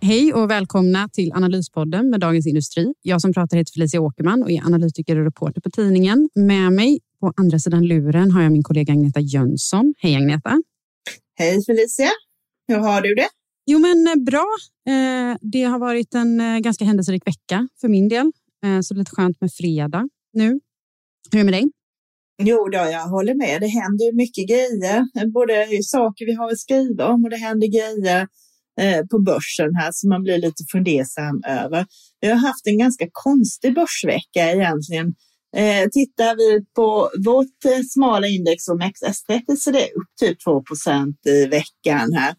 Hej och välkomna till Analyspodden med Dagens Industri. Jag som pratar heter Felicia Åkerman och är analytiker och reporter på tidningen. Med mig på andra sidan luren har jag min kollega Agneta Jönsson. Hej Agneta! Hej Felicia! Hur har du det? Jo men eh, bra. Eh, det har varit en eh, ganska händelserik vecka för min del. Så lite skönt med fredag nu. Hur är det med dig? Jo, då, jag håller med. Det händer ju mycket grejer. Både saker vi har att skriva om och det händer grejer Eh, på börsen här som man blir lite fundersam över. Vi har haft en ganska konstig börsvecka egentligen. Eh, tittar vi på vårt eh, smala index som XS30 så det är upp typ 2% i veckan här.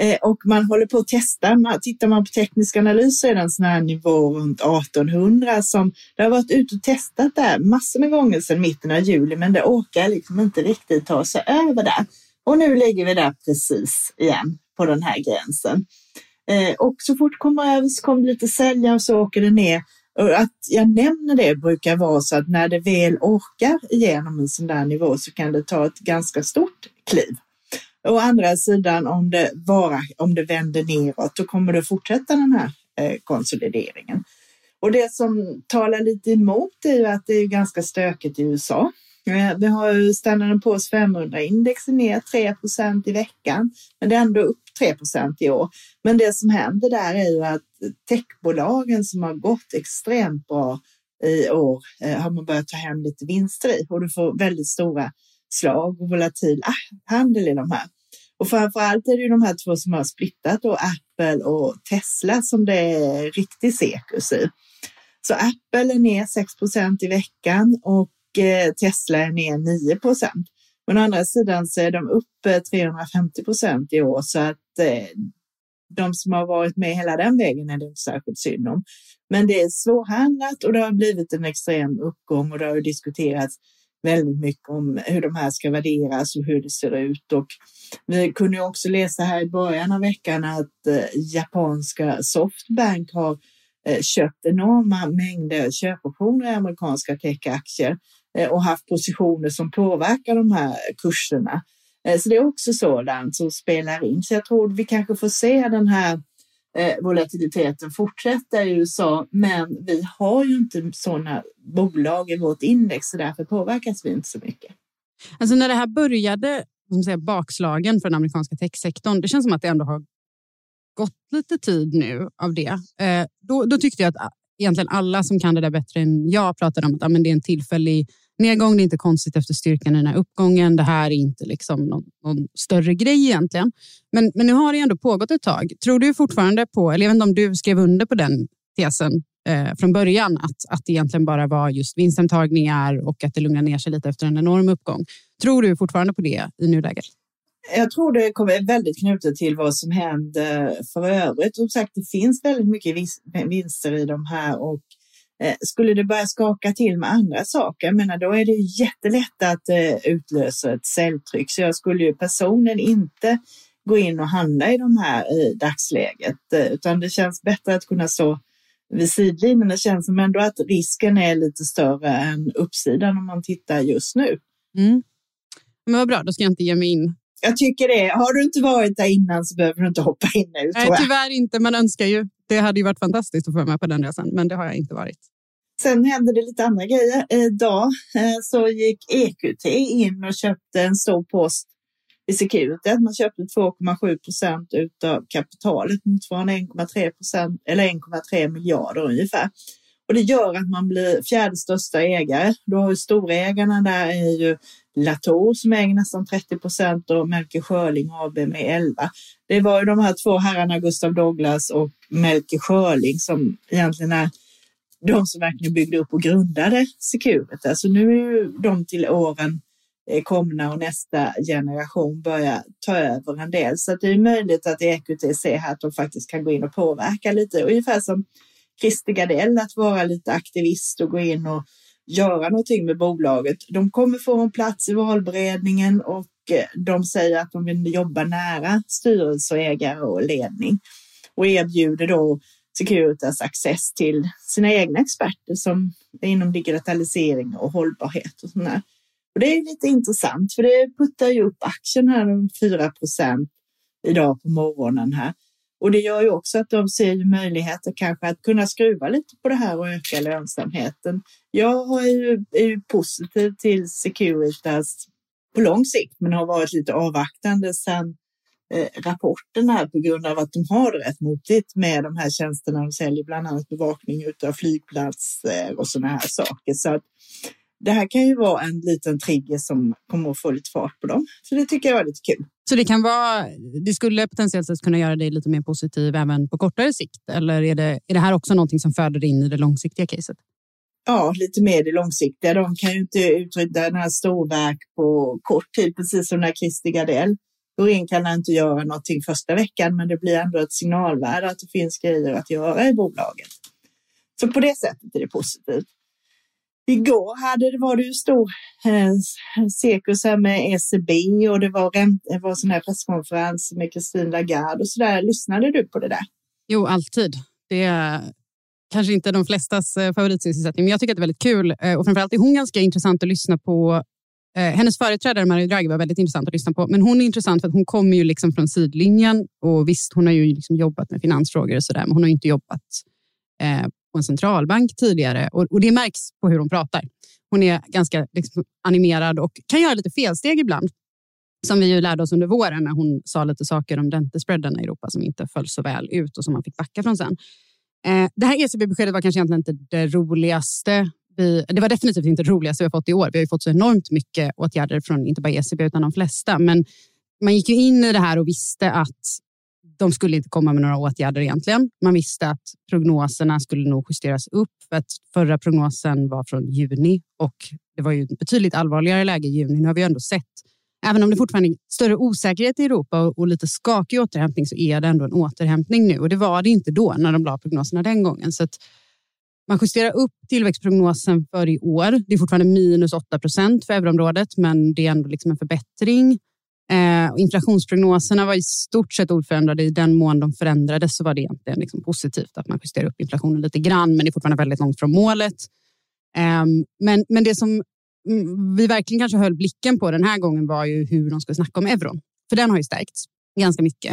Eh, och man håller på att testa. Tittar man på teknisk analys så är det en sån här nivå runt 1800 som det har varit ute och testat där massor med gånger sedan mitten av juli men det orkar liksom inte riktigt ta sig över där. Och nu ligger vi där precis igen på den här gränsen. Eh, och så fort det kommer över så kommer det lite sälja och så åker det ner. Och att jag nämner det brukar vara så att när det väl orkar igenom en sån där nivå så kan det ta ett ganska stort kliv. Å andra sidan om det, bara, om det vänder neråt då kommer det fortsätta den här eh, konsolideringen. Och det som talar lite emot är ju att det är ganska stökigt i USA. Eh, vi har ju Standard Poor's 500-index ner 3% i veckan, men det är ändå upp 3% i år. Men det som händer där är ju att techbolagen som har gått extremt bra i år eh, har man börjat ta hem lite vinster i och du får väldigt stora slag och volatil ah, handel i de här. Och framför allt är det ju de här två som har splittat då Apple och Tesla som det är riktig cirkus i. Så Apple är ner 6% i veckan och Eh, Tesla är ner 9 procent. Men å andra sidan så är de upp eh, 350 procent i år så att eh, de som har varit med hela den vägen är det inte särskilt synd om. Men det är svårhandlat och det har blivit en extrem uppgång och det har diskuterats väldigt mycket om hur de här ska värderas och hur det ser ut. Och vi kunde också läsa här i början av veckan att japanska Softbank har köpt enorma mängder köpoptioner i amerikanska techaktier Eh, och haft positioner som påverkar de här kurserna. Eh, så det är också sådant som spelar in. Så jag tror vi kanske får se den här eh, volatiliteten fortsätta i USA, men vi har ju inte sådana bolag i vårt index så därför påverkas vi inte så mycket. Alltså när det här började, som säger, bakslagen för den amerikanska techsektorn, det känns som att det ändå har gått lite tid nu av det. Då, då tyckte jag att ah, egentligen alla som kan det där bättre än jag pratade om att ja, men det är en tillfällig nedgång. Det är inte konstigt efter styrkan i den här uppgången. Det här är inte liksom någon, någon större grej egentligen. Men, men nu har det ändå pågått ett tag. Tror du fortfarande på, eller även om du skrev under på den tesen eh, från början, att, att det egentligen bara var just vinsthemtagningar och att det lugnar ner sig lite efter en enorm uppgång. Tror du fortfarande på det i nuläget? Jag tror det kommer väldigt knutet till vad som händer för övrigt. Som sagt, det finns väldigt mycket vinster i de här och skulle det börja skaka till med andra saker, jag menar, då är det jättelätt att eh, utlösa ett säljtryck. Så jag skulle ju personligen inte gå in och handla i de här i dagsläget, eh, utan det känns bättre att kunna stå vid sidlinjen. Det känns som ändå att risken är lite större än uppsidan om man tittar just nu. Mm. Men vad bra, då ska jag inte ge mig in. Jag tycker det. Har du inte varit där innan så behöver du inte hoppa in nu. Nej, tyvärr inte. Man önskar ju. Det hade ju varit fantastiskt att få vara med på den resan, men det har jag inte varit. Sen hände det lite andra grejer. Idag eh, så gick EQT in och köpte en stor post i Securitas. Man köpte 2,7 procent av kapitalet motsvarande 1,3 procent eller 1,3 miljarder ungefär. Och det gör att man blir fjärde största ägare. Då har ju storägarna där är ju Latour som äger nästan 30 procent och Melker Schörling AB med 11. Det var ju de här två herrarna, Gustav Douglas och Melker Schörling, som egentligen är de som verkligen byggde upp och grundade Securitas. Alltså nu är ju de till åren eh, komna och nästa generation börjar ta över en del. Så det är möjligt att EQT ser här att de faktiskt kan gå in och påverka lite. Ungefär som Christer Gardell, att vara lite aktivist och gå in och göra någonting med bolaget. De kommer få en plats i valberedningen och eh, de säger att de vill jobba nära styrelse, ägare och ledning och erbjuder då Securitas access till sina egna experter som är inom digitalisering och hållbarhet och sådär. Och det är lite intressant för det puttar ju upp aktien här om 4 procent idag på morgonen här. Och det gör ju också att de ser möjligheter kanske att kunna skruva lite på det här och öka lönsamheten. Jag är ju, är ju positiv till Securitas på lång sikt, men har varit lite avvaktande sedan eh, rapporten här på grund av att de har det rätt motigt med de här tjänsterna de säljer, bland annat bevakning av flygplatser eh, och sådana här saker. Så att det här kan ju vara en liten trigger som kommer att få lite fart på dem. Så det tycker jag var lite kul. Så det kan vara, det skulle potentiellt sett kunna göra dig lite mer positiv även på kortare sikt? Eller är det, är det här också någonting som föder in i det långsiktiga caset? Ja, lite mer det långsiktiga. De kan ju inte utreda den här storverk på kort tid, precis som när Christer Gardell Doreen kan inte göra någonting första veckan, men det blir ändå ett signalvärde att det finns grejer att göra i bolaget. Så på det sättet är det positivt. Igår hade det, var det ju stor eh, cirkus här med ECB och det var, det var sån här presskonferens med Christine Lagarde och så där. Lyssnade du på det där? Jo, alltid. Det är kanske inte de flestas eh, favoritsysselsättning, men jag tycker att det är väldigt kul. Eh, och framförallt är hon ganska intressant att lyssna på. Eh, hennes företrädare Mario Draghi var väldigt intressant att lyssna på, men hon är intressant för att hon kommer ju liksom från sidlinjen och visst, hon har ju liksom jobbat med finansfrågor och så där, men hon har inte jobbat på en centralbank tidigare och, och det märks på hur hon pratar. Hon är ganska liksom, animerad och kan göra lite felsteg ibland. Som vi ju lärde oss under våren när hon sa lite saker om räntespreaden i Europa som inte föll så väl ut och som man fick backa från sen. Eh, det här ECB-beskedet var kanske egentligen inte det roligaste. Vi, det var definitivt inte det roligaste vi har fått i år. Vi har fått så enormt mycket åtgärder från inte bara ECB utan de flesta. Men man gick ju in i det här och visste att de skulle inte komma med några åtgärder egentligen. Man visste att prognoserna skulle nog justeras upp för att förra prognosen var från juni och det var ju ett betydligt allvarligare läge i juni. Nu har vi ändå sett, även om det fortfarande är större osäkerhet i Europa och lite skakig återhämtning så är det ändå en återhämtning nu och det var det inte då när de la prognoserna den gången. Så att man justerar upp tillväxtprognosen för i år. Det är fortfarande minus 8 procent för euroområdet, men det är ändå liksom en förbättring. Eh, inflationsprognoserna var i stort sett oförändrade. I den mån de förändrades så var det egentligen liksom positivt att man justerar upp inflationen lite grann, men det är fortfarande väldigt långt från målet. Eh, men, men det som mm, vi verkligen kanske höll blicken på den här gången var ju hur de skulle snacka om euron. För den har ju stärkts ganska mycket.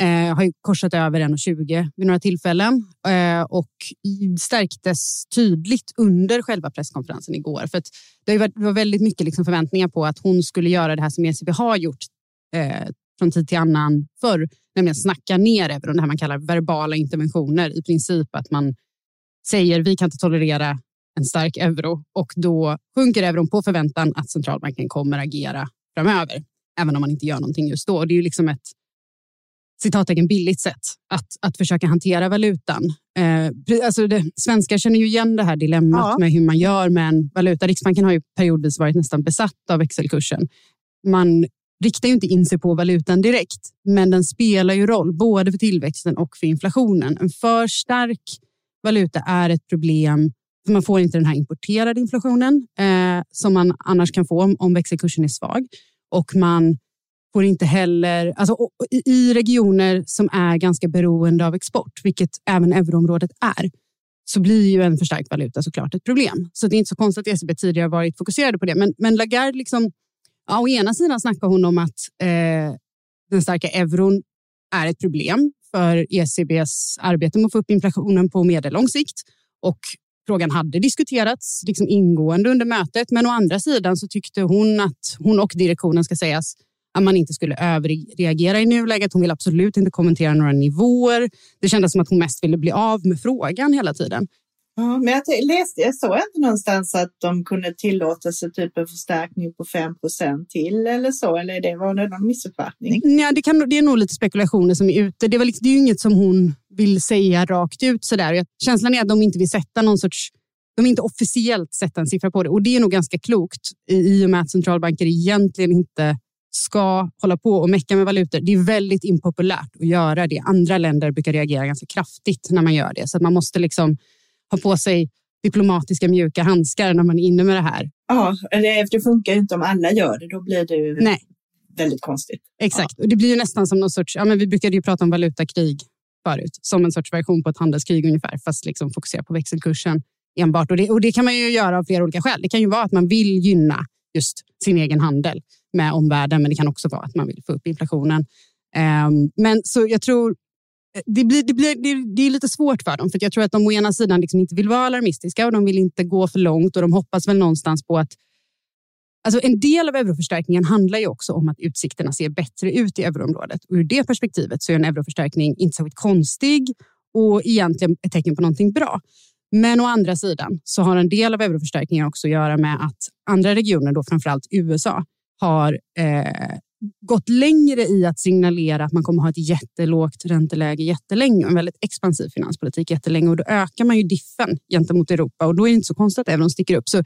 Eh, har ju korsat över 1,20 vid några tillfällen eh, och stärktes tydligt under själva presskonferensen igår. För det var väldigt mycket liksom förväntningar på att hon skulle göra det här som ECB har gjort eh, från tid till annan förr, nämligen snacka ner euron, det här man kallar verbala interventioner. I princip att man säger vi kan inte tolerera en stark euro och då sjunker euron på förväntan att centralbanken kommer agera framöver, även om man inte gör någonting just då. Det är ju liksom ett citattecken billigt sätt att, att försöka hantera valutan. Eh, alltså det, svenskar känner ju igen det här dilemmat ja. med hur man gör med en valuta. Riksbanken har ju periodvis varit nästan besatt av växelkursen. Man riktar ju inte in sig på valutan direkt, men den spelar ju roll både för tillväxten och för inflationen. En för stark valuta är ett problem för man får inte den här importerade inflationen eh, som man annars kan få om, om växelkursen är svag och man får inte heller... Alltså, I regioner som är ganska beroende av export, vilket även euroområdet är, så blir ju en förstärkt valuta såklart ett problem. Så det är inte så konstigt att ECB tidigare varit fokuserade på det. Men, men Lagarde, liksom, ja, å ena sidan snackar hon om att eh, den starka euron är ett problem för ECBs arbete med att få upp inflationen på medellång sikt. Och frågan hade diskuterats liksom ingående under mötet. Men å andra sidan så tyckte hon att hon och direktionen ska sägas att man inte skulle överreagera i nuläget. Hon vill absolut inte kommentera några nivåer. Det kändes som att hon mest ville bli av med frågan hela tiden. Ja, men jag läste, jag såg inte någonstans att de kunde tillåta sig typ en förstärkning på 5% till eller så, eller det var det någon missuppfattning? Nej, det, kan, det är nog lite spekulationer som är ute. Det, var liksom, det är ju inget som hon vill säga rakt ut sådär. Känslan är att de inte vill sätta någon sorts de vill inte officiellt sätta en siffra på det och det är nog ganska klokt i och med att centralbanker egentligen inte ska hålla på och mecka med valutor. Det är väldigt impopulärt att göra det. Andra länder brukar reagera ganska kraftigt när man gör det, så att man måste liksom ha på sig diplomatiska mjuka handskar när man är inne med det här. Ja, det funkar inte om alla gör det. Då blir det ju Nej. väldigt konstigt. Exakt, ja. och det blir ju nästan som någon sorts... Ja, men vi brukade ju prata om valutakrig förut, som en sorts version på ett handelskrig ungefär, fast liksom fokusera på växelkursen enbart. Och det, och det kan man ju göra av flera olika skäl. Det kan ju vara att man vill gynna just sin egen handel med omvärlden, men det kan också vara att man vill få upp inflationen. Ehm, men så jag tror eh, det, blir, det, blir, det, det, är lite svårt för dem, för jag tror att de å ena sidan liksom inte vill vara alarmistiska och de vill inte gå för långt och de hoppas väl någonstans på att Alltså en del av euroförstärkningen handlar ju också om att utsikterna ser bättre ut i euroområdet. Och ur det perspektivet så är en euroförstärkning inte särskilt konstig och egentligen ett tecken på någonting bra. Men å andra sidan så har en del av euroförstärkningen också att göra med att andra regioner, då framförallt USA, har eh, gått längre i att signalera att man kommer ha ett jättelågt ränteläge jättelänge och en väldigt expansiv finanspolitik jättelänge och då ökar man ju diffen gentemot Europa och då är det inte så konstigt att euron sticker upp. Så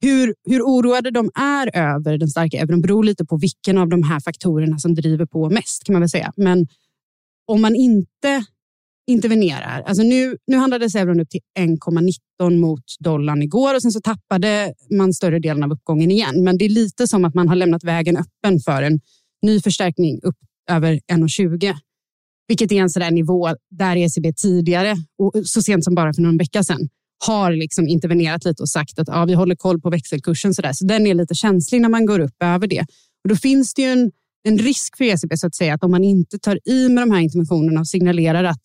hur, hur oroade de är över den starka euron beror lite på vilken av de här faktorerna som driver på mest kan man väl säga. Men om man inte intervenerar. Alltså nu, nu handlades euron upp till 1,19 mot dollarn igår och sen så tappade man större delen av uppgången igen. Men det är lite som att man har lämnat vägen öppen för en ny förstärkning upp över 1,20. Vilket är en sån nivå där ECB tidigare, och så sent som bara för någon vecka sedan, har liksom intervenerat lite och sagt att ja, vi håller koll på växelkursen. Så, där. så den är lite känslig när man går upp över det. Och då finns det ju en, en risk för ECB så att säga att om man inte tar i med de här interventionerna och signalerar att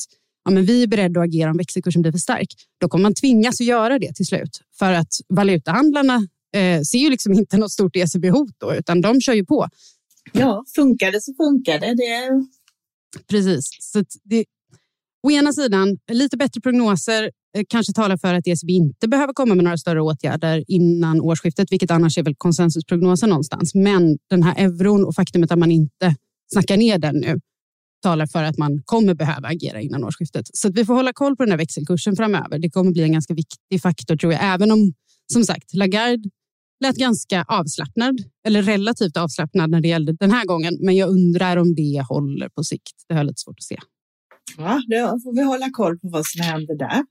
ja, men vi är beredda att agera om växelkursen blir för stark, då kommer man tvingas att göra det till slut. För att valutahandlarna eh, ser ju liksom inte något stort ECB-hot då, utan de kör ju på. Ja, funkar det så funkar det. det... Precis. Så det, å ena sidan, lite bättre prognoser eh, kanske talar för att ECB inte behöver komma med några större åtgärder innan årsskiftet, vilket annars är väl konsensusprognosen någonstans. Men den här euron och faktumet att man inte snackar ner den nu talar för att man kommer behöva agera innan årsskiftet. Så vi får hålla koll på den här växelkursen framöver. Det kommer bli en ganska viktig faktor tror jag, även om som sagt Lagarde lät ganska avslappnad eller relativt avslappnad när det gällde den här gången. Men jag undrar om det håller på sikt. Det har jag lite svårt att se. Ja, då får vi hålla koll på vad som händer där.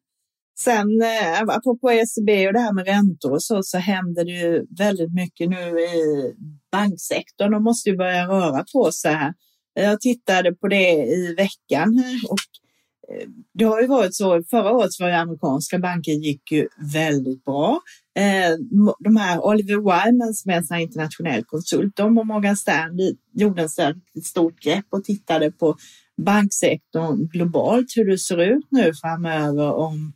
Sen eh, apropå ECB och det här med räntor och så, så händer det ju väldigt mycket nu i banksektorn. De måste ju börja röra på sig här. Jag tittade på det i veckan och eh, det har ju varit så, förra året var ju amerikanska banker gick ju väldigt bra. Eh, de här Oliver Wyman som är en internationell konsult, de och Morgan Stanley gjorde ett stort grepp och tittade på banksektorn globalt, hur det ser ut nu framöver om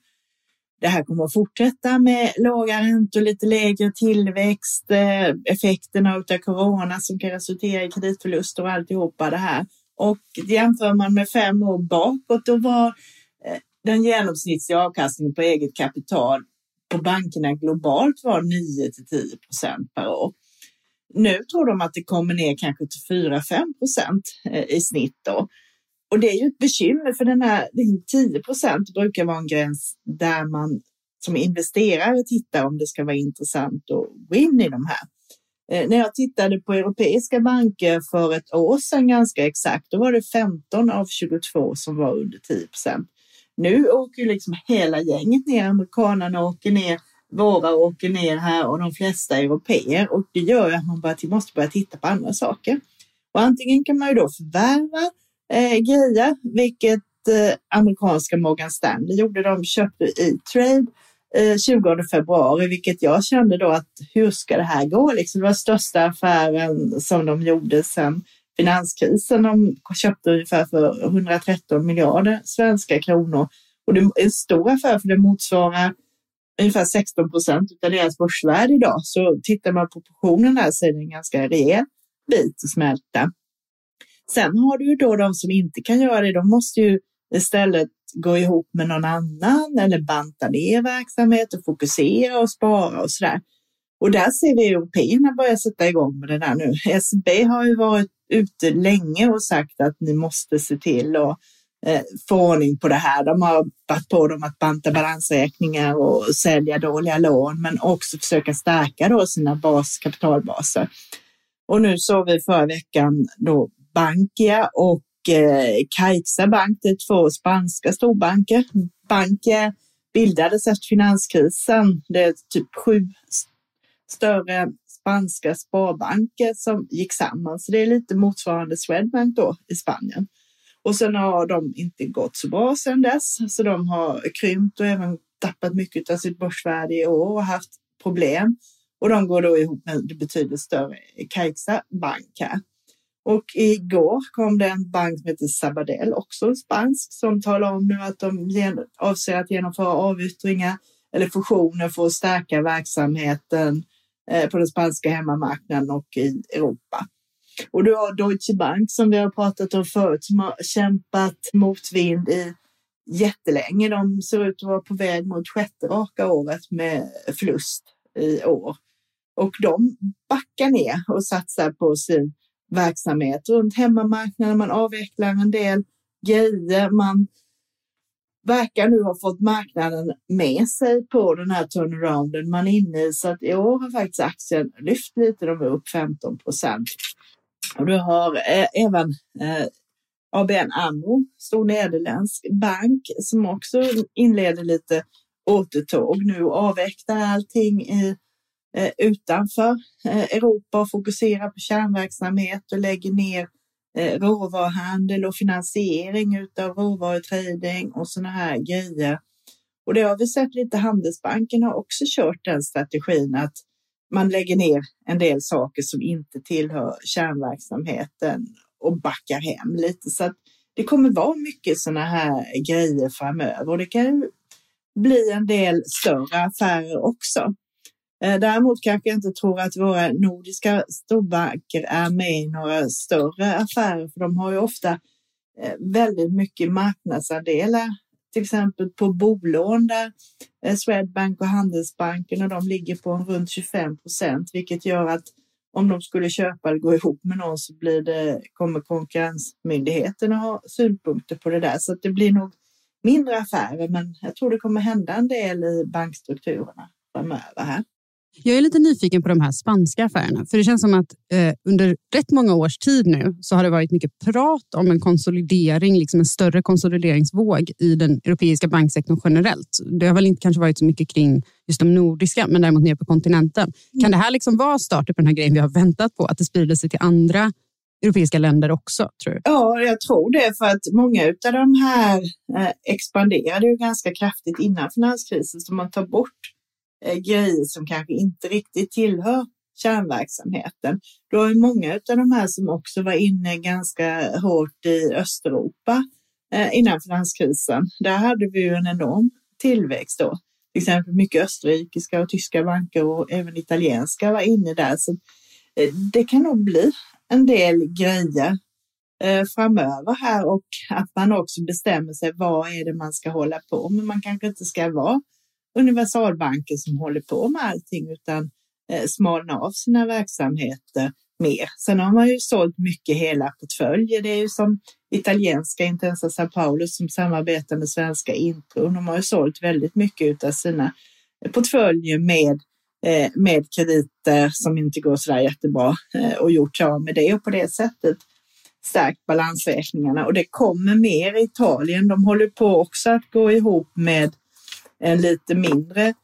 det här kommer att fortsätta med låga räntor, lite lägre tillväxt, eh, effekterna av corona som kan resultera i kreditförluster och alltihopa det här. Och jämför man med fem år bakåt, då var eh, den genomsnittliga avkastningen på eget kapital på bankerna globalt var 9 till 10 procent per år. Nu tror de att det kommer ner kanske till 4-5 procent eh, i snitt då. Och det är ju ett bekymmer för den här 10 procent brukar vara en gräns där man som investerare tittar om det ska vara intressant att gå in i de här. Eh, när jag tittade på europeiska banker för ett år sedan ganska exakt, då var det 15 av 22 som var under 10 procent. Nu åker liksom hela gänget ner, amerikanerna åker ner, våra åker ner här och de flesta europeer och det gör att man bara, måste börja titta på andra saker. Och antingen kan man ju då förvärva eh, grejer, vilket eh, amerikanska Morgan Stanley gjorde. De köpte E-trade eh, 20 februari, vilket jag kände då att hur ska det här gå? Liksom, det var största affären som de gjorde sedan finanskrisen. De köpte ungefär för 113 miljarder svenska kronor och det är en stor affär för det motsvarar ungefär 16 procent av deras börsvärde idag. Så tittar man på proportionen där så är det en ganska rejäl bit att smälta. Sen har du ju då de som inte kan göra det, de måste ju istället gå ihop med någon annan eller banta ner verksamhet och fokusera och spara och sådär. Och där ser vi européerna börja sätta igång med det där nu. SB har ju varit ute länge och sagt att ni måste se till att eh, få ordning på det här. De har varit på dem att banta balansräkningar och sälja dåliga lån, men också försöka stärka då sina bas, kapitalbaser. Och nu såg vi förra veckan då Bankia och eh, Caixa Bank, det är två spanska storbanker. Bankia bildades efter finanskrisen. Det är typ sju större spanska sparbanker som gick samman. Så det är lite motsvarande Swedbank då i Spanien. Och sen har de inte gått så bra sedan dess, så de har krympt och även tappat mycket av sitt börsvärde i år och haft problem. Och de går då ihop med det betydligt större Caixa Bank här. Och igår kom det en bank som heter Sabadell, också spansk, som talar om nu att de avser att genomföra avyttringar eller fusioner för att stärka verksamheten eh, på den spanska hemmamarknaden och i Europa. Och du har Deutsche Bank som vi har pratat om förut som har kämpat motvind i jättelänge. De ser ut att vara på väg mot sjätte raka året med förlust i år. Och de backar ner och satsar på sin verksamhet runt hemmamarknaden. Man avvecklar en del grejer. Man verkar nu ha fått marknaden med sig på den här turnarounden man är inne i. Så att i år har faktiskt aktien lyft lite. De är upp 15 procent. Och du har eh, även eh, ABN AMRO, stor nederländsk bank, som också inleder lite återtåg nu och avvecklar allting i Eh, Eh, utanför eh, Europa och fokuserar på kärnverksamhet och lägger ner eh, råvaruhandel och finansiering utav råvarutrading och sådana här grejer. Och det har vi sett lite. Handelsbanken har också kört den strategin att man lägger ner en del saker som inte tillhör kärnverksamheten och backar hem lite. Så att det kommer vara mycket sådana här grejer framöver och det kan bli en del större affärer också. Eh, däremot kanske jag inte tror att våra nordiska storbanker är med i några större affärer, för de har ju ofta eh, väldigt mycket marknadsandelar, till exempel på bolån där eh, Swedbank och Handelsbanken och de ligger på runt 25 procent, vilket gör att om de skulle köpa eller gå ihop med någon så blir det, kommer konkurrensmyndigheten att ha synpunkter på det där. Så det blir nog mindre affärer, men jag tror det kommer hända en del i bankstrukturerna framöver här. Jag är lite nyfiken på de här spanska affärerna, för det känns som att eh, under rätt många års tid nu så har det varit mycket prat om en konsolidering, liksom en större konsolideringsvåg i den europeiska banksektorn generellt. Det har väl inte kanske varit så mycket kring just de nordiska, men däremot nere på kontinenten. Kan det här liksom vara starten på den här grejen vi har väntat på, att det sprider sig till andra europeiska länder också? Tror du? Ja, jag tror det för att många av de här eh, expanderade ju ganska kraftigt innan finanskrisen, så man tar bort eh, grejer som kanske inte riktigt tillhör kärnverksamheten. Du har ju många av de här som också var inne ganska hårt i Östeuropa eh, innan finanskrisen. Där hade vi ju en enorm tillväxt då. Till exempel mycket österrikiska och tyska banker och även italienska var inne där. Så eh, det kan nog bli en del grejer eh, framöver här och att man också bestämmer sig vad är det man ska hålla på med. Man kanske inte ska vara universalbanker som håller på med allting utan eh, smalna av sina verksamheter mer. Sen har man ju sålt mycket hela portföljer. Det är ju som italienska Intensa Sao Paulo som samarbetar med svenska Intro. De har ju sålt väldigt mycket av sina portföljer med, eh, med krediter som inte går så där jättebra eh, och gjort sig av med det och på det sättet stärkt balansräkningarna och det kommer mer i Italien. De håller på också att gå ihop med en lite mindre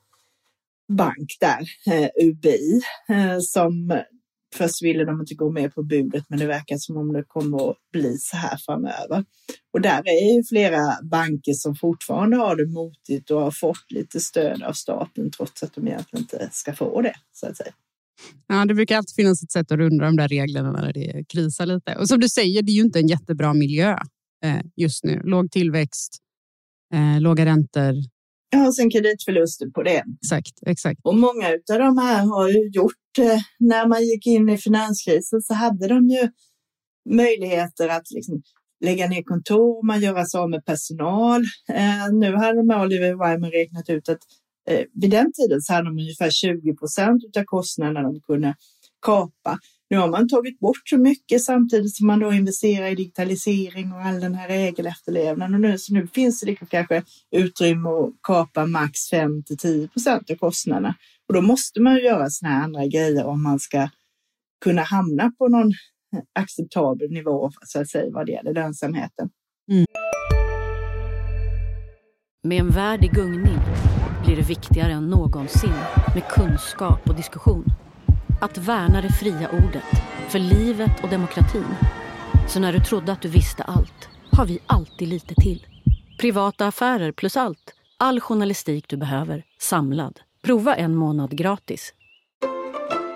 bank där, eh, UBI, eh, som först ville de inte gå med på budet, men det verkar som om det kommer att bli så här framöver. Och där är ju flera banker som fortfarande har det motigt och har fått lite stöd av staten trots att de egentligen inte ska få det, så att säga. Ja, det brukar alltid finnas ett sätt att runda de där reglerna när det krisar lite. Och som du säger, det är ju inte en jättebra miljö eh, just nu. Låg tillväxt, eh, låga räntor, Ja, och sen kreditförluster på det. Exakt, exakt. Och många av de här har ju gjort, eh, när man gick in i finanskrisen så hade de ju möjligheter att liksom lägga ner kontor, man göra sig av med personal. Eh, nu hade de Oliver Wyman räknat ut att eh, vid den tiden så hade de ungefär 20 procent av kostnaderna de kunde kapa. Nu har man tagit bort så mycket samtidigt som man då investerar i digitalisering och all den här regelefterlevnaden. Och nu, så nu finns det liksom kanske utrymme att kapa max 5 till 10 procent av kostnaderna. Och då måste man göra sådana här andra grejer om man ska kunna hamna på någon acceptabel nivå så att säga vad det gäller lönsamheten. Mm. Med en värld i gungning blir det viktigare än någonsin med kunskap och diskussion. Att värna det fria ordet, för livet och demokratin. Så när du trodde att du visste allt, har vi alltid lite till. Privata affärer plus allt. All journalistik du behöver, samlad. Prova en månad gratis.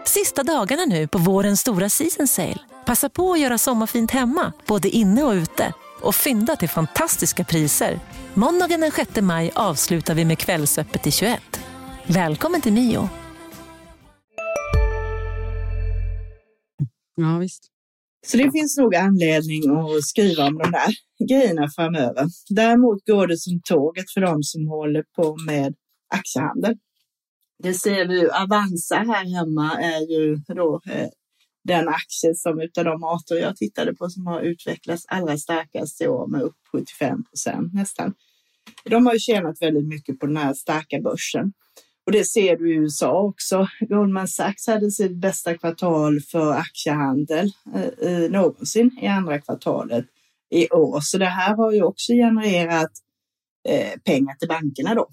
Sista dagarna nu på vårens stora season sale. Passa på att göra sommarfint hemma, både inne och ute. Och fynda till fantastiska priser. Måndagen den 6 maj avslutar vi med Kvällsöppet i 21. Välkommen till Mio. Ja, visst. Så det finns nog anledning att skriva om de där grejerna framöver. Däremot går det som tåget för de som håller på med aktiehandel. Det ser vi ju, Avanza här hemma är ju då eh, den aktie som utav de arter jag tittade på som har utvecklats allra starkast i år med upp 75 procent nästan. De har ju tjänat väldigt mycket på den här starka börsen. Och det ser du i USA också. Goldman Sachs hade sitt bästa kvartal för aktiehandel eh, någonsin i andra kvartalet i år. Så det här har ju också genererat eh, pengar till bankerna då.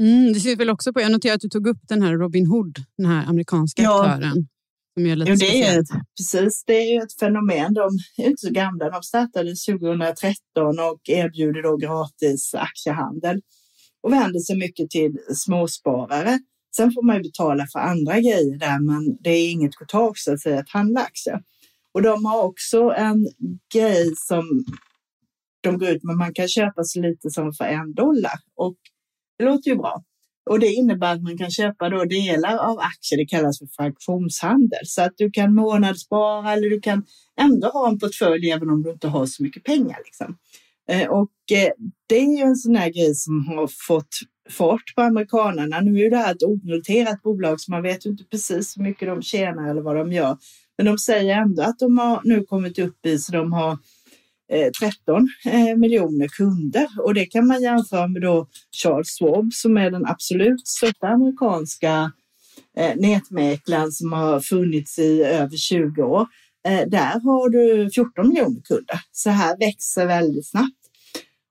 Mm, det ser väl också på, jag noterar att du tog upp den här Robin Hood, den här amerikanska ja. aktören. Som är lite jo, det är ett, precis, det är ju ett fenomen. De är inte så gamla. De startade 2013 och erbjuder då gratis aktiehandel och vänder sig mycket till småsparare. Sen får man ju betala för andra grejer där, men det är inget courtage så att säga att handla aktier. Och de har också en grej som de går ut med, man kan köpa så lite som för en dollar och det låter ju bra. Och det innebär att man kan köpa då delar av aktier, det kallas för fraktionshandel. Så att du kan månadsspara eller du kan ändå ha en portfölj även om du inte har så mycket pengar. Liksom. Eh, och eh, det är ju en sån här grej som har fått fart på amerikanerna. Nu är det här ett onoterat bolag så man vet ju inte precis hur mycket de tjänar eller vad de gör. Men de säger ändå att de har nu kommit upp i så de har eh, 13 miljoner kunder och det kan man jämföra med då Charles Schwab som är den absolut största amerikanska nätmäklaren som har funnits i över 20 år. Där har du 14 miljoner kunder. Så här växer väldigt snabbt.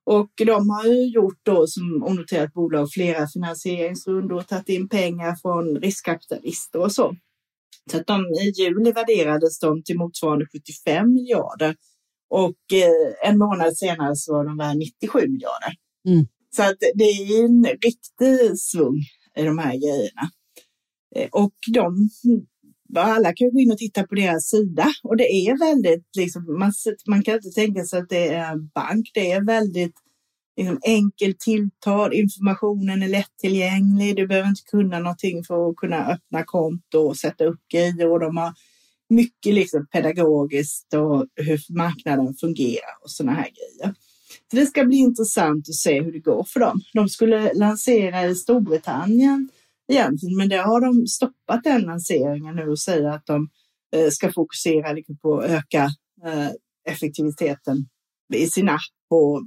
Och de har ju gjort då som onoterat bolag flera finansieringsrundor och tagit in pengar från riskkapitalister och så. Så att de, i juli värderades de till motsvarande 75 miljarder och eh, en månad senare så var de värda 97 miljarder. Mm. Så att det är en riktig svung i de här grejerna. Eh, och de alla kan gå in och titta på deras sida och det är väldigt, liksom, man, man kan inte tänka sig att det är en bank. Det är väldigt liksom, enkelt tilltal, informationen är lättillgänglig. Du behöver inte kunna någonting för att kunna öppna konto och sätta upp grejer och de har mycket liksom, pedagogiskt och hur marknaden fungerar och sådana här grejer. Så det ska bli intressant att se hur det går för dem. De skulle lansera i Storbritannien egentligen, men det har de stoppat den lanseringen nu och säger att de eh, ska fokusera på att öka eh, effektiviteten i sin app och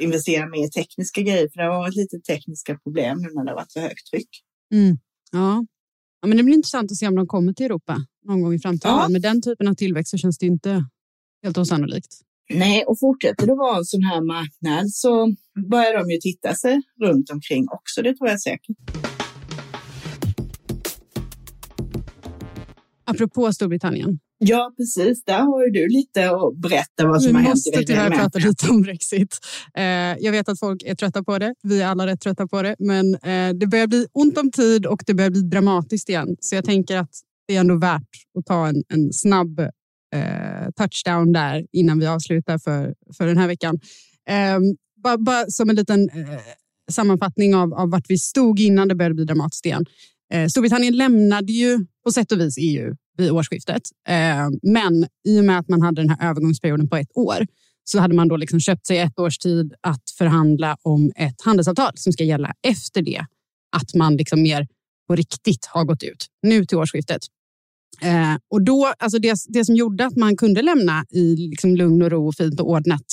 investera mer i tekniska grejer, för det har varit lite tekniska problem nu när det har varit så högt tryck. Mm. Ja. ja, men det blir intressant att se om de kommer till Europa någon gång i framtiden. Ja. Med den typen av tillväxt så känns det inte helt osannolikt. Nej, och fortsätter det vara en sån här marknad så börjar de ju titta sig runt omkring också. Det tror jag säkert. Apropå Storbritannien. Ja, precis. Där har du lite att berätta vad som har hänt. Vi måste tyvärr prata lite om Brexit. Eh, jag vet att folk är trötta på det. Vi är alla rätt trötta på det. Men eh, det börjar bli ont om tid och det börjar bli dramatiskt igen. Så jag tänker att det är ändå värt att ta en, en snabb eh, touchdown där innan vi avslutar för, för den här veckan. bara, bara som en liten sammanfattning av, av vart vi stod innan det började bli dramatiskt igen. Eh, Storbritannien lämnade ju på sätt och vis EU vid årsskiftet. Eh, men i och med att man hade den här övergångsperioden på ett år så hade man då liksom köpt sig ett års tid att förhandla om ett handelsavtal som ska gälla efter det. Att man liksom mer på riktigt har gått ut nu till årsskiftet. Eh, och då, alltså det, det som gjorde att man kunde lämna i liksom lugn och ro, och fint och ordnat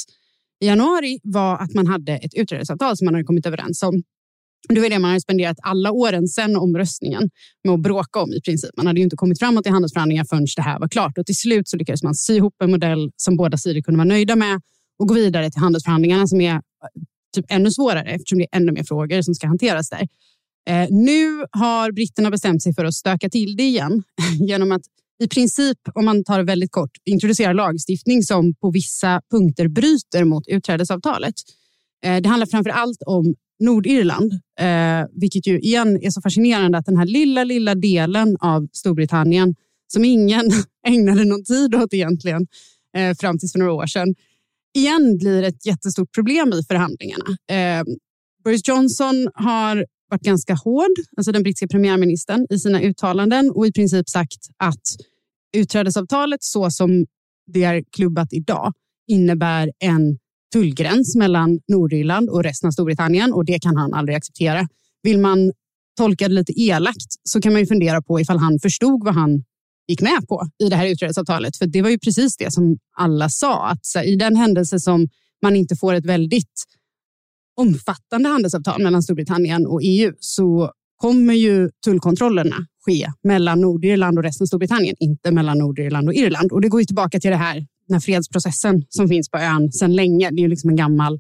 i januari var att man hade ett utredningsavtal som man hade kommit överens om. Det var det man hade spenderat alla åren sedan omröstningen med att bråka om i princip. Man hade ju inte kommit framåt i handelsförhandlingar förrän det här var klart och till slut så lyckades man sy ihop en modell som båda sidor kunde vara nöjda med och gå vidare till handelsförhandlingarna som är eh, typ ännu svårare eftersom det är ännu mer frågor som ska hanteras där. Eh, nu har britterna bestämt sig för att stöka till det igen genom att i princip, om man tar det väldigt kort, introducera lagstiftning som på vissa punkter bryter mot utträdesavtalet. Eh, det handlar framför allt om Nordirland, eh, vilket ju igen är så fascinerande att den här lilla, lilla delen av Storbritannien som ingen ägnade någon tid åt egentligen eh, fram till för några år sedan, igen blir ett jättestort problem i förhandlingarna. Eh, Boris Johnson har varit ganska hård, alltså den brittiska premiärministern, i sina uttalanden och i princip sagt att utträdesavtalet så som det är klubbat idag innebär en tullgräns mellan Nordirland och resten av Storbritannien och det kan han aldrig acceptera. Vill man tolka det lite elakt så kan man ju fundera på ifall han förstod vad han gick med på i det här utträdesavtalet. För det var ju precis det som alla sa, att i den händelse som man inte får ett väldigt omfattande handelsavtal mellan Storbritannien och EU så kommer ju tullkontrollerna ske mellan Nordirland och resten av Storbritannien, inte mellan Nordirland och Irland. Och det går ju tillbaka till det här, den här fredsprocessen som finns på ön sedan länge. Det är ju liksom en gammal,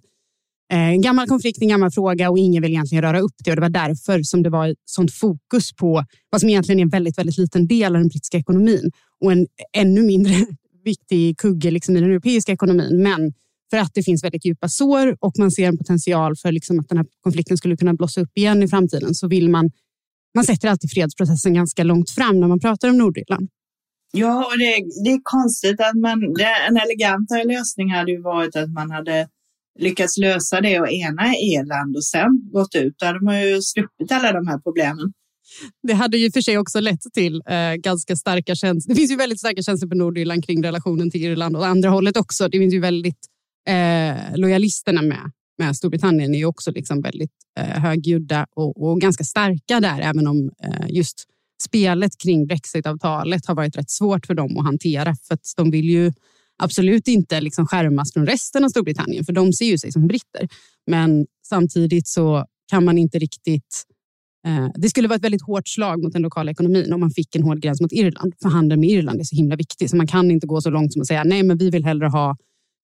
eh, en gammal konflikt, en gammal fråga och ingen vill egentligen röra upp det. Och det var därför som det var sånt fokus på vad som egentligen är en väldigt, väldigt liten del av den brittiska ekonomin och en ännu mindre viktig kugge liksom i den europeiska ekonomin. Men för att det finns väldigt djupa sår och man ser en potential för liksom att den här konflikten skulle kunna blossa upp igen i framtiden så vill man, man sätter alltid fredsprocessen ganska långt fram när man pratar om Nordirland. Ja, och det, det är konstigt att man, en elegantare lösning hade ju varit att man hade lyckats lösa det och ena Irland och sen gått ut. Då hade man ju sluppit alla de här problemen. Det hade ju för sig också lett till eh, ganska starka känslor. Det finns ju väldigt starka känslor på Nordirland kring relationen till Irland och andra hållet också. Det finns ju väldigt eh, lojalisterna med, med Storbritannien är ju också liksom väldigt eh, högljudda och, och, ganska starka där, även om eh, just spelet kring brexitavtalet har varit rätt svårt för dem att hantera för att de vill ju absolut inte liksom skärmas från resten av Storbritannien, för de ser ju sig som britter. Men samtidigt så kan man inte riktigt eh, det skulle vara ett väldigt hårt slag mot den lokala ekonomin om man fick en hård gräns mot Irland. För handeln med Irland är så himla viktig så man kan inte gå så långt som att säga nej, men vi vill hellre ha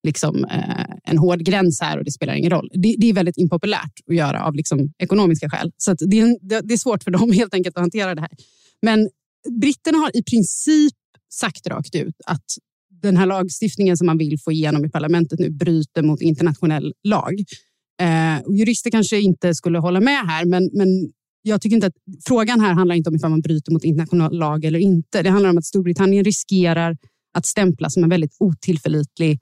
liksom, eh, en hård gräns här och det spelar ingen roll. Det, det är väldigt impopulärt att göra av liksom, ekonomiska skäl. Så det är, det, är svårt för dem helt enkelt att hantera det här. Men britterna har i princip sagt rakt ut att den här lagstiftningen som man vill få igenom i parlamentet nu bryter mot internationell lag. Eh, jurister kanske inte skulle hålla med här, men, men jag tycker inte att frågan här handlar inte om ifall man bryter mot internationell lag eller inte. Det handlar om att Storbritannien riskerar att stämplas som en väldigt otillförlitlig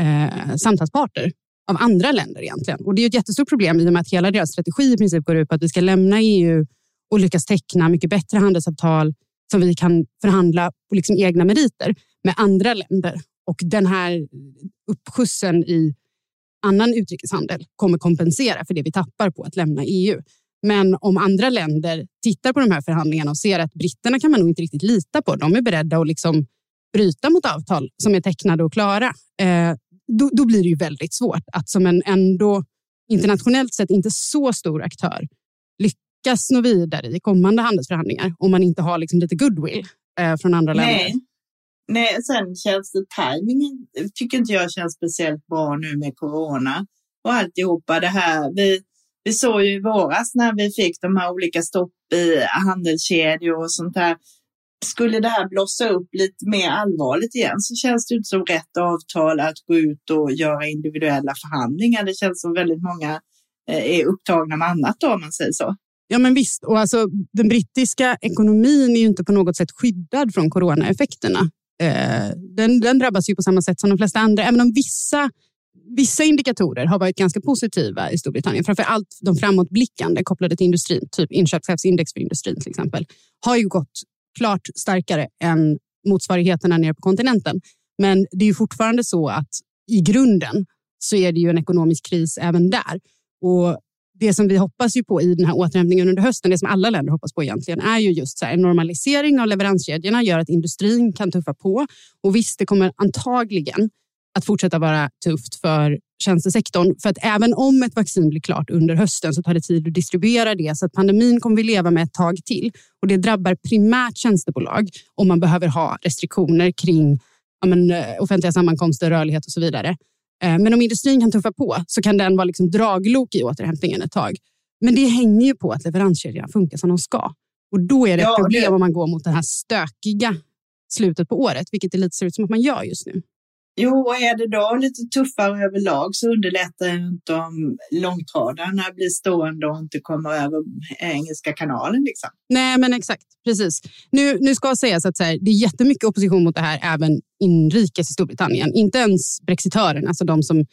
eh, samtalsparter av andra länder egentligen. Och det är ett jättestort problem i och med att hela deras strategi i princip går ut på att vi ska lämna EU och lyckas teckna mycket bättre handelsavtal som vi kan förhandla på liksom egna meriter med andra länder. Och den här uppskjutsen i annan utrikeshandel kommer kompensera för det vi tappar på att lämna EU. Men om andra länder tittar på de här förhandlingarna och ser att britterna kan man nog inte riktigt lita på. De är beredda att liksom bryta mot avtal som är tecknade och klara. Eh, då, då, blir det ju väldigt svårt att som en ändå internationellt sett inte så stor aktör lyckas nå vidare i kommande handelsförhandlingar om man inte har liksom lite goodwill eh, från andra Nej. länder. Nej, sen känns det tajmingen tycker inte jag känns speciellt bra nu med corona och alltihopa det här. Vi, vi såg ju i våras när vi fick de här olika stopp i handelskedjor och sånt där skulle det här blossa upp lite mer allvarligt igen så känns det inte som rätt avtal att gå ut och göra individuella förhandlingar. Det känns som väldigt många eh, är upptagna med annat då, om man säger så. Ja, men visst. Och alltså, den brittiska ekonomin är ju inte på något sätt skyddad från coronaeffekterna. Eh, den, den drabbas ju på samma sätt som de flesta andra, även om vissa vissa indikatorer har varit ganska positiva i Storbritannien. Framför allt de framåtblickande kopplade till industrin, typ inköpschefsindex för industrin till exempel, har ju gått klart starkare än motsvarigheterna nere på kontinenten. Men det är ju fortfarande så att i grunden så är det ju en ekonomisk kris även där. Och det som vi hoppas ju på i den här återhämtningen under hösten, det som alla länder hoppas på egentligen, är ju just så här, en normalisering av leveranskedjorna gör att industrin kan tuffa på. Och visst, det kommer antagligen att fortsätta vara tufft för tjänstesektorn. För att även om ett vaccin blir klart under hösten så tar det tid att distribuera det. Så att pandemin kommer vi leva med ett tag till. Och det drabbar primärt tjänstebolag om man behöver ha restriktioner kring ja, men, eh, offentliga sammankomster, rörlighet och så vidare. Eh, men om industrin kan tuffa på så kan den vara liksom draglok i återhämtningen ett tag. Men det hänger ju på att leveranskedjorna funkar som de ska. Och då är det ett problem det... om man går mot det här stökiga slutet på året, vilket det lite ser ut som att man gör just nu. Jo, och är det då lite tuffare överlag så underlättar ju inte om långtradarna blir stående och inte kommer över Engelska kanalen. Liksom. Nej, men exakt. Precis. Nu, nu ska sägas att så här, det är jättemycket opposition mot det här även inrikes i Storbritannien. Inte ens brexitörerna, alltså de som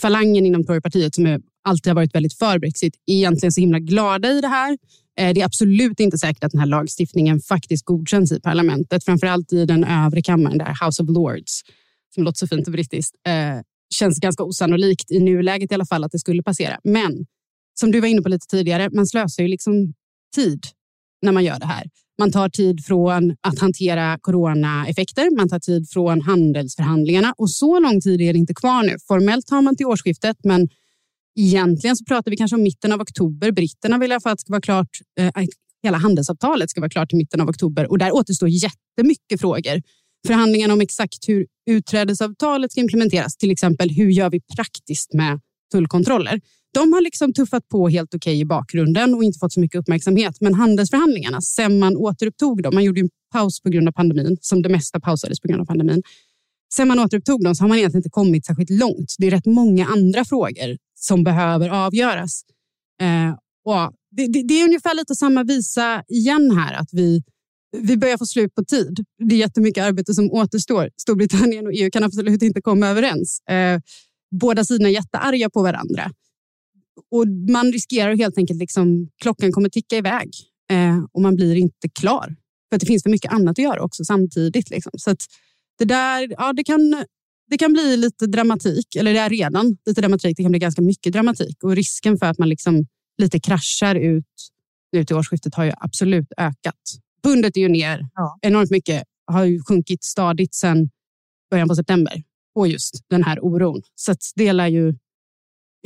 falangen inom Torypartiet som är, alltid har varit väldigt för Brexit, är egentligen så himla glada i det här. Eh, det är absolut inte säkert att den här lagstiftningen faktiskt godkänns i parlamentet, framför allt i den övre kammaren, där House of Lords som låter så fint och brittiskt, eh, känns ganska osannolikt i nuläget i alla fall att det skulle passera. Men som du var inne på lite tidigare, man slösar ju liksom tid när man gör det här. Man tar tid från att hantera coronaeffekter, man tar tid från handelsförhandlingarna och så lång tid är det inte kvar nu. Formellt har man till årsskiftet, men egentligen så pratar vi kanske om mitten av oktober. Britterna vill i alla fall att ska vara klart. Eh, hela handelsavtalet ska vara klart i mitten av oktober och där återstår jättemycket frågor förhandlingarna om exakt hur utträdesavtalet ska implementeras. Till exempel hur gör vi praktiskt med tullkontroller? De har liksom tuffat på helt okej okay i bakgrunden och inte fått så mycket uppmärksamhet. Men handelsförhandlingarna, sen man återupptog dem, man gjorde en paus på grund av pandemin, som det mesta pausades på grund av pandemin. Sen man återupptog dem så har man egentligen inte kommit särskilt långt. Det är rätt många andra frågor som behöver avgöras. Eh, och det, det, det är ungefär lite samma visa igen här, att vi vi börjar få slut på tid. Det är jättemycket arbete som återstår. Storbritannien och EU kan absolut inte komma överens. Eh, båda sidorna är jättearga på varandra. Och man riskerar helt enkelt liksom klockan kommer ticka iväg eh, och man blir inte klar. För att det finns för mycket annat att göra också samtidigt. Liksom. Så att det där, ja, det kan, det kan bli lite dramatik, eller det är redan lite dramatik. Det kan bli ganska mycket dramatik och risken för att man liksom lite kraschar ut nu till årsskiftet har ju absolut ökat. Pundet är ju ner ja. enormt mycket. Har ju sjunkit stadigt sedan början på september på just den här oron. Så att det lär ju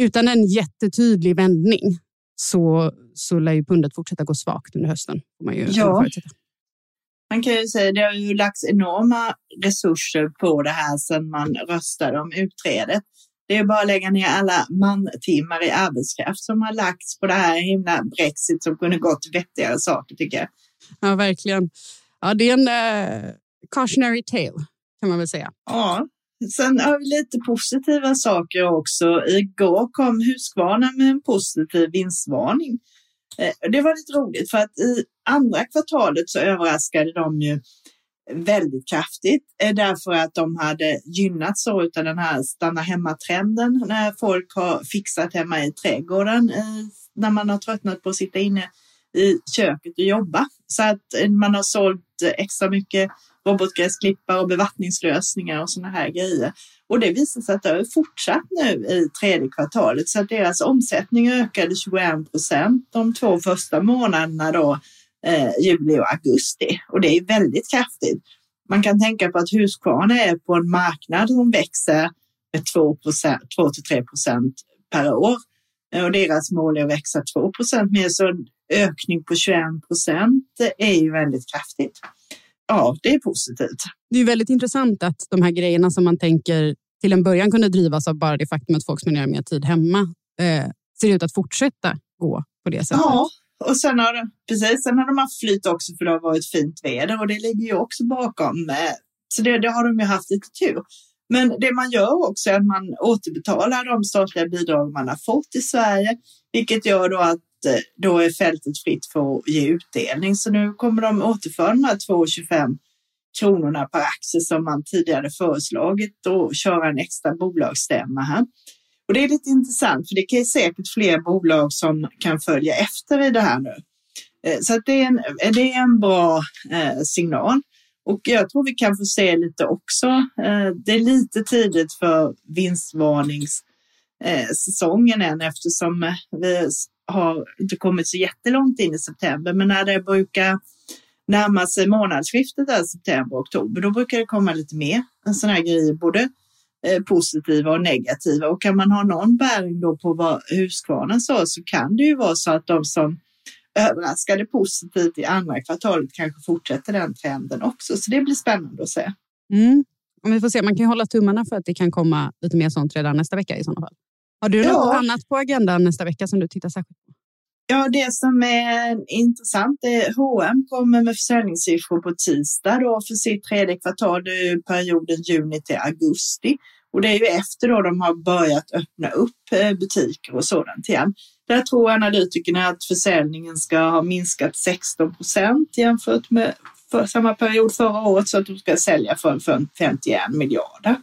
utan en jättetydlig vändning så, så lär ju pundet fortsätta gå svagt under hösten. Man, ju ja. man kan ju säga att det har ju lagts enorma resurser på det här sedan man röstade om utträdet. Det är bara att lägga ner alla mantimmar i arbetskraft som har lagts på det här himla Brexit som kunde gått vettigare saker tycker jag. Ja, verkligen. Ja, det är en eh, cautionary tale kan man väl säga. Ja, Sen har vi lite positiva saker också. Igår kom Husqvarna med en positiv vinstvarning. Eh, det var lite roligt för att i andra kvartalet så överraskade de ju väldigt kraftigt eh, därför att de hade gynnats av den här stanna hemma-trenden när folk har fixat hemma i trädgården eh, när man har tröttnat på att sitta inne i köket och jobba. Så att eh, man har sålt extra mycket robotgräsklippare och bevattningslösningar och sådana här grejer. Och det visar sig att det har fortsatt nu i tredje kvartalet så att deras omsättning ökade 21 procent de två första månaderna då, eh, juli och augusti. Och det är väldigt kraftigt. Man kan tänka på att Husqvarna är på en marknad som växer med 2 till 3 procent per år eh, och deras mål är att växa 2 procent mer. Så ökning på 21 procent är ju väldigt kraftigt. Ja, det är positivt. Det är väldigt intressant att de här grejerna som man tänker till en början kunde drivas av bara det faktum att folk spenderar mer tid hemma eh, ser ut att fortsätta gå på det sättet. Ja, och sen har, precis, sen har de haft flyt också för det har varit fint väder och det ligger ju också bakom. Eh, så det, det har de ju haft lite tur. Men det man gör också är att man återbetalar de statliga bidrag man har fått i Sverige, vilket gör då att Eh, då är fältet fritt för att ge utdelning. Så nu kommer de återföra de här 2,25 kronorna per aktie som man tidigare föreslagit och köra en extra bolagsstämma här. Och det är lite intressant för det är säkert fler bolag som kan följa efter i det här nu. Eh, så att det, är en, eh, det är en bra signal. Och jag tror vi kan få se lite också. Det är lite tidigt för vinstvarningssäsongen än eftersom vi har inte kommit så jättelångt in i september. Men när det brukar närma sig månadsskiftet där, september oktober, då brukar det komma lite mer En sån här grejer, både eh, positiva och negativa. Och kan man ha någon bäring då på vad Husqvarna sa så kan det ju vara så att de som överraskade positivt i andra kvartalet kanske fortsätter den trenden också. Så det blir spännande att se. Mm. Om vi får se, man kan hålla tummarna för att det kan komma lite mer sånt redan nästa vecka i sådana fall. Har du ja. något annat på agendan nästa vecka som du tittar särskilt på? Ja, det som är intressant är H&M kommer med försäljningssiffror på tisdag då för sitt tredje kvartal, perioden juni till augusti. Och det är ju efter då de har börjat öppna upp eh, butiker och sådant igen. Där tror analytikerna att försäljningen ska ha minskat 16 procent jämfört med för samma period förra året så att de ska sälja för 51 miljarder.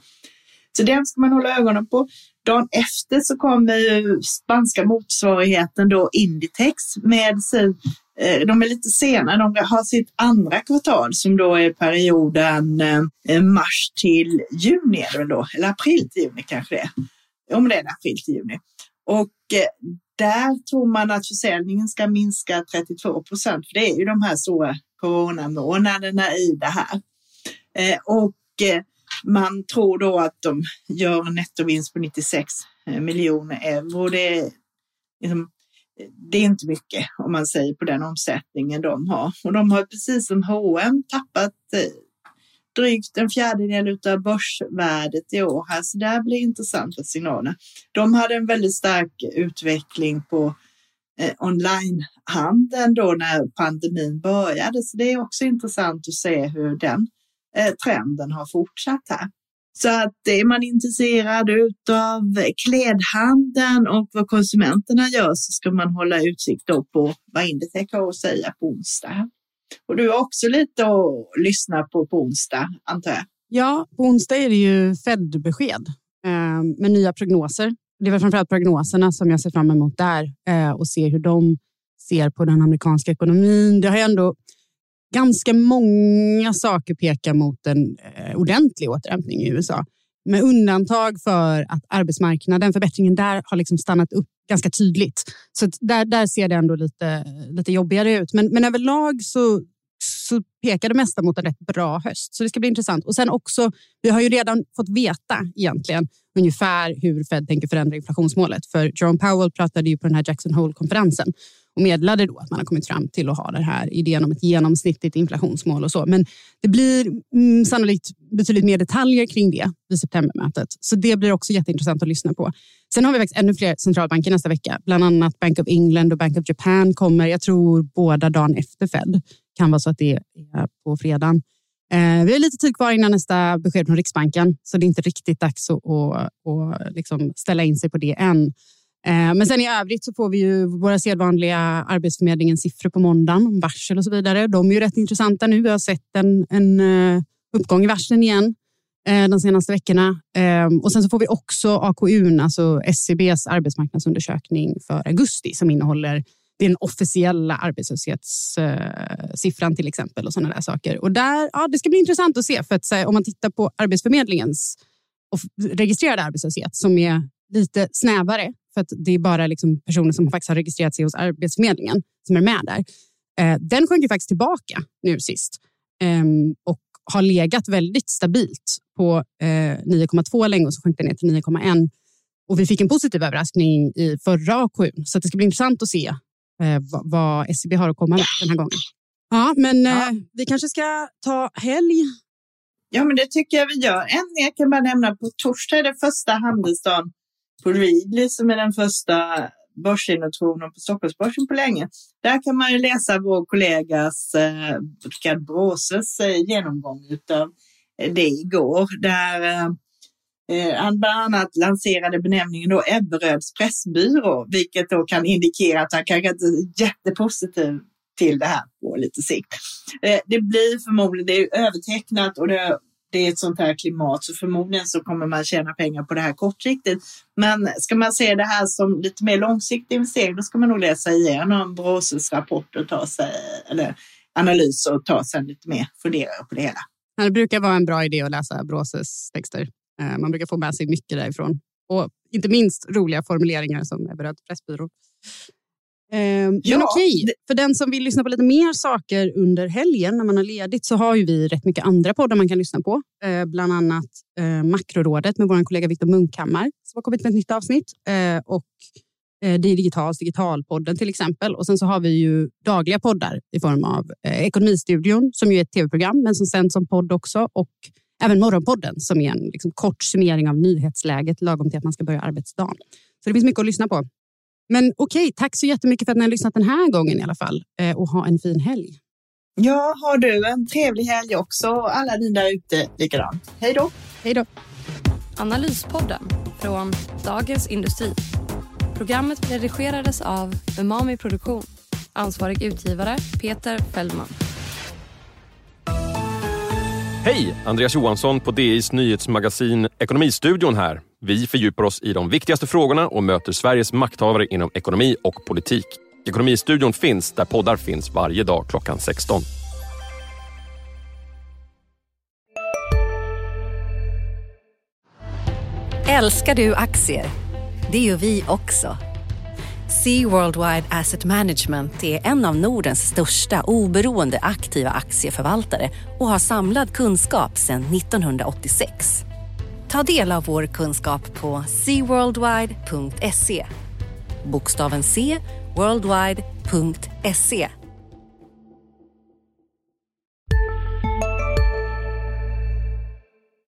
Så den ska man hålla ögonen på. Dagen efter så kommer ju spanska motsvarigheten då Inditex med sin, eh, de är lite sena, de har sitt andra kvartal som då är perioden eh, mars till juni är det då, eller april till juni kanske det är. Om det är april till juni. Och eh, där tror man att försäljningen ska minska 32 procent, för det är ju de här stora coronamånaderna i det här. Och man tror då att de gör en nettovinst på 96 eh, miljoner euro. Det är, liksom, det är inte mycket om man säger på den omsättningen de har. Och de har precis som H&M tappat eh, drygt en fjärdedel av börsvärdet i år här, så där blir intressanta signaler. De hade en väldigt stark utveckling på eh, onlinehandeln då när pandemin började, så det är också intressant att se hur den Eh, trenden har fortsatt här. Så att är man intresserad av klädhandeln och vad konsumenterna gör så ska man hålla utsikt på vad Inditech har att säga på onsdag. Och du har också lite att lyssna på på onsdag, antar jag? Ja, på onsdag är det ju Fed-besked eh, med nya prognoser. Det är framförallt prognoserna som jag ser fram emot där eh, och se hur de ser på den amerikanska ekonomin. Det har ändå ganska många saker pekar mot en eh, ordentlig återhämtning i USA. Med undantag för att arbetsmarknaden, förbättringen där har liksom stannat upp ganska tydligt. Så där, där ser det ändå lite, lite jobbigare ut. Men, men överlag så, så pekar det mesta mot en rätt bra höst. Så det ska bli intressant. Och sen också, vi har ju redan fått veta egentligen ungefär hur Fed tänker förändra inflationsmålet. För Jerome Powell pratade ju på den här Jackson Hole-konferensen och meddelade då att man har kommit fram till att ha den här idén om ett genomsnittligt inflationsmål och så. Men det blir mm, sannolikt betydligt mer detaljer kring det vid septembermötet. Så det blir också jätteintressant att lyssna på. Sen har vi faktiskt ännu fler centralbanker nästa vecka. Bland annat Bank of England och Bank of Japan kommer. Jag tror båda dagen efter Fed. Kan vara så att det är på fredagen. Eh, vi har lite tid kvar innan nästa besked från Riksbanken, så det är inte riktigt dags att, att, att liksom ställa in sig på det än. Eh, men sen i övrigt så får vi ju våra sedvanliga Arbetsförmedlingens siffror på måndagen om varsel och så vidare. De är ju rätt intressanta nu. Vi har sett en, en eh, uppgång i varslen igen eh, de senaste veckorna. Och sen så får vi också AKU, alltså SCBs arbetsmarknadsundersökning för augusti som innehåller den officiella arbetslöshetssiffran till exempel och sådana där saker. Och där, ja, det ska bli intressant att se för att om man tittar på Arbetsförmedlingens registrerade arbetslöshet som är lite snävare för att det är bara liksom personer som faktiskt har registrerat sig hos Arbetsförmedlingen som är med där. Eh, den sjönk ju faktiskt tillbaka nu sist ehm, och har legat väldigt stabilt på 9,2 eh, länge och så sjönk den ner till 9,1. Och vi fick en positiv överraskning i förra AKU så det ska bli intressant att se eh, vad SCB har att komma med den här gången. Ja, men ja. vi kanske ska ta helg. Ja, men det tycker jag vi gör. En jag kan bara nämna på torsdag är det första handelsdagen på Readly som är den första börsintroduktionen på Stockholmsbörsen på länge. Där kan man ju läsa vår kollegas eh, Rickard Bråses eh, genomgång av eh, det igår. Där eh, eh, han bland annat lanserade benämningen då Ebberöds pressbyrå, vilket då kan indikera att han kanske inte är jättepositiv till det här på lite sikt. Eh, det blir förmodligen, det är övertecknat och det, det är ett sånt här klimat så förmodligen så kommer man tjäna pengar på det här kortsiktigt. Men ska man se det här som lite mer långsiktig investering då ska man nog läsa igenom Bråses rapport och ta sig, eller analys och ta sig lite mer fundera på det hela. Det brukar vara en bra idé att läsa Bråses texter. Eh, man brukar få med sig mycket därifrån. Och inte minst roliga formuleringar som Ebberöd Pressbyrå. Men ja, okej, för den som vill lyssna på lite mer saker under helgen när man har ledigt så har ju vi rätt mycket andra poddar man kan lyssna på. Eh, bland annat eh, Makrorådet med vår kollega Viktor Munkhammar som har kommit med ett nytt avsnitt. Eh, och eh, Det är Digitals Digitalpodden till exempel. Och sen så har vi ju dagliga poddar i form av eh, Ekonomistudion som ju är ett tv-program men som sänds som podd också. Och även Morgonpodden som är en liksom, kort summering av nyhetsläget lagom till att man ska börja arbetsdagen. Så det finns mycket att lyssna på. Men okej, okay, tack så jättemycket för att ni har lyssnat den här gången i alla fall. Eh, och ha en fin helg. Ja, har du en trevlig helg också. Alla ni där ute likadant. Hej då! Hej då! Analyspodden från Dagens Industri. Programmet redigerades av Umami Produktion. Ansvarig utgivare Peter Fellman. Hej! Andreas Johansson på DIs nyhetsmagasin Ekonomistudion här. Vi fördjupar oss i de viktigaste frågorna och möter Sveriges makthavare inom ekonomi och politik. Ekonomistudion finns där poddar finns varje dag klockan 16. Älskar du aktier? Det gör vi också. Sea Worldwide Asset Management är en av Nordens största oberoende aktiva aktieförvaltare och har samlad kunskap sedan 1986. Ta del av vår kunskap på seaworldwide.se. Bokstaven C, worldwide.se